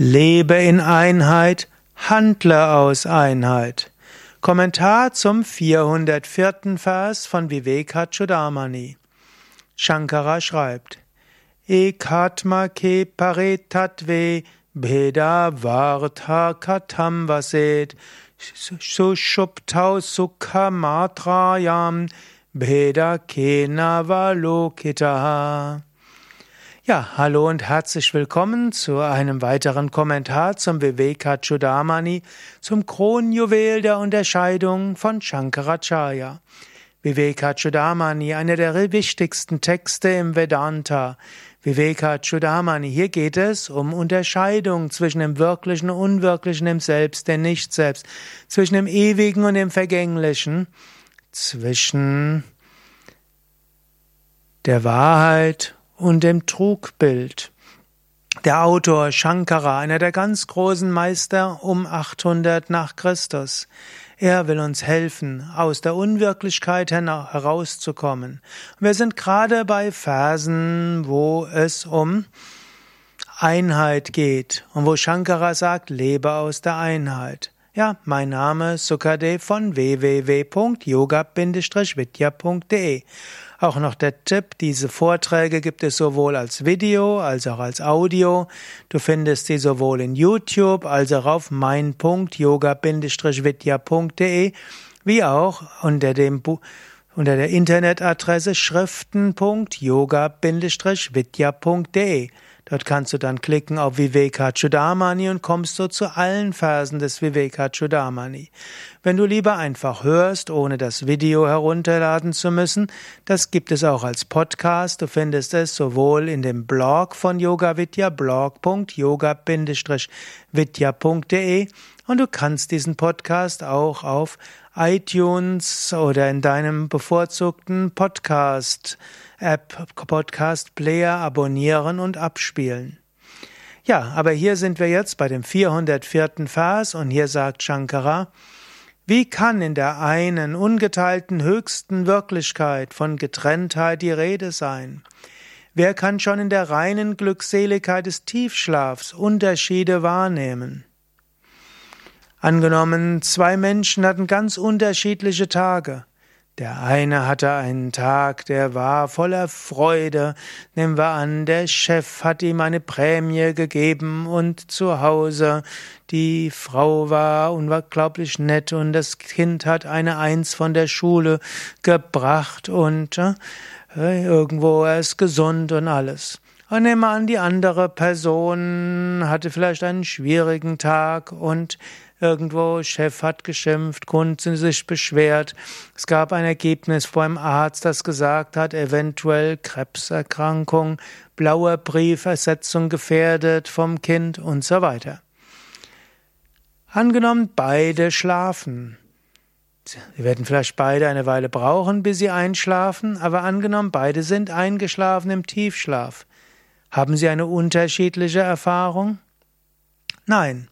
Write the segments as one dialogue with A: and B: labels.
A: Lebe in Einheit, handle aus Einheit. Kommentar zum 404. Vers von Vivekachudamani. Shankara schreibt, Ekatma ke paretatve bheda vartha katam vaset sushuptau sukha matrayam bheda kena valokitaha. Ja, hallo und herzlich willkommen zu einem weiteren Kommentar zum Vivekachudamani, zum Kronjuwel der Unterscheidung von Shankaracharya. Vivekachudamani, einer der wichtigsten Texte im Vedanta. Vivekachudamani, hier geht es um Unterscheidung zwischen dem Wirklichen und Unwirklichen, dem Selbst, dem Nicht-Selbst, zwischen dem Ewigen und dem Vergänglichen, zwischen der Wahrheit und dem Trugbild. Der Autor Shankara, einer der ganz großen Meister um 800 nach Christus. Er will uns helfen, aus der Unwirklichkeit herauszukommen. Wir sind gerade bei Versen, wo es um Einheit geht und wo Shankara sagt, lebe aus der Einheit. Ja, mein Name ist Sukadev von www.yoga-vidya.de. Auch noch der Tipp, diese Vorträge gibt es sowohl als Video als auch als Audio. Du findest sie sowohl in YouTube als auch auf mein.yoga-vidya.de wie auch unter dem unter der Internetadresse schriften.yoga-vidya.de. Dort kannst du dann klicken auf Vivekachudamani und kommst so zu allen Versen des Vivekachudamani. Wenn du lieber einfach hörst, ohne das Video herunterladen zu müssen, das gibt es auch als Podcast. Du findest es sowohl in dem Blog von Yoga Vidya, blog.yoga-vidya.de und du kannst diesen Podcast auch auf iTunes oder in deinem bevorzugten Podcast App, Podcast Player abonnieren und abspielen. Ja, aber hier sind wir jetzt bei dem 404. Vers und hier sagt Shankara, wie kann in der einen ungeteilten höchsten Wirklichkeit von Getrenntheit die Rede sein? Wer kann schon in der reinen Glückseligkeit des Tiefschlafs Unterschiede wahrnehmen? Angenommen, zwei Menschen hatten ganz unterschiedliche Tage. Der eine hatte einen Tag, der war voller Freude. Nehmen wir an, der Chef hat ihm eine Prämie gegeben und zu Hause die Frau war unglaublich nett und das Kind hat eine Eins von der Schule gebracht und äh, irgendwo er ist gesund und alles. Und nehmen wir an, die andere Person hatte vielleicht einen schwierigen Tag und irgendwo Chef hat geschimpft, Kunden sich beschwert. Es gab ein Ergebnis beim Arzt, das gesagt hat, eventuell Krebserkrankung, blauer Briefersetzung gefährdet vom Kind und so weiter. Angenommen, beide schlafen. Sie werden vielleicht beide eine Weile brauchen, bis sie einschlafen, aber angenommen, beide sind eingeschlafen im Tiefschlaf. Haben Sie eine unterschiedliche Erfahrung? Nein,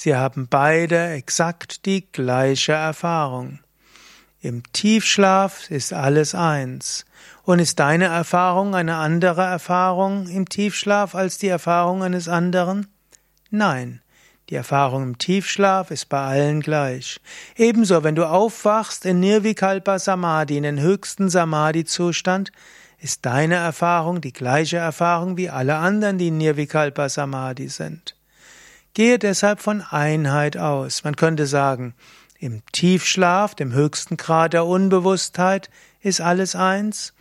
A: Sie haben beide exakt die gleiche Erfahrung. Im Tiefschlaf ist alles eins. Und ist deine Erfahrung eine andere Erfahrung im Tiefschlaf als die Erfahrung eines anderen? Nein. Die Erfahrung im Tiefschlaf ist bei allen gleich. Ebenso, wenn du aufwachst in Nirvikalpa Samadhi, in den höchsten Samadhi-Zustand, ist deine Erfahrung die gleiche Erfahrung wie alle anderen, die Nirvikalpa Samadhi sind. Gehe deshalb von Einheit aus. Man könnte sagen, im Tiefschlaf, dem höchsten Grad der Unbewusstheit, ist alles eins.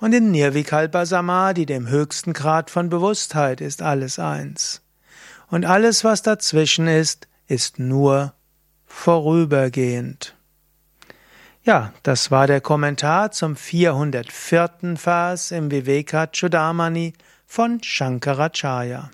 A: Und in Nirvikalpa Samadhi, dem höchsten Grad von Bewusstheit, ist alles eins. Und alles, was dazwischen ist, ist nur vorübergehend. Ja, das war der Kommentar zum 404. Vers im Vivekachudamani von Shankaracharya.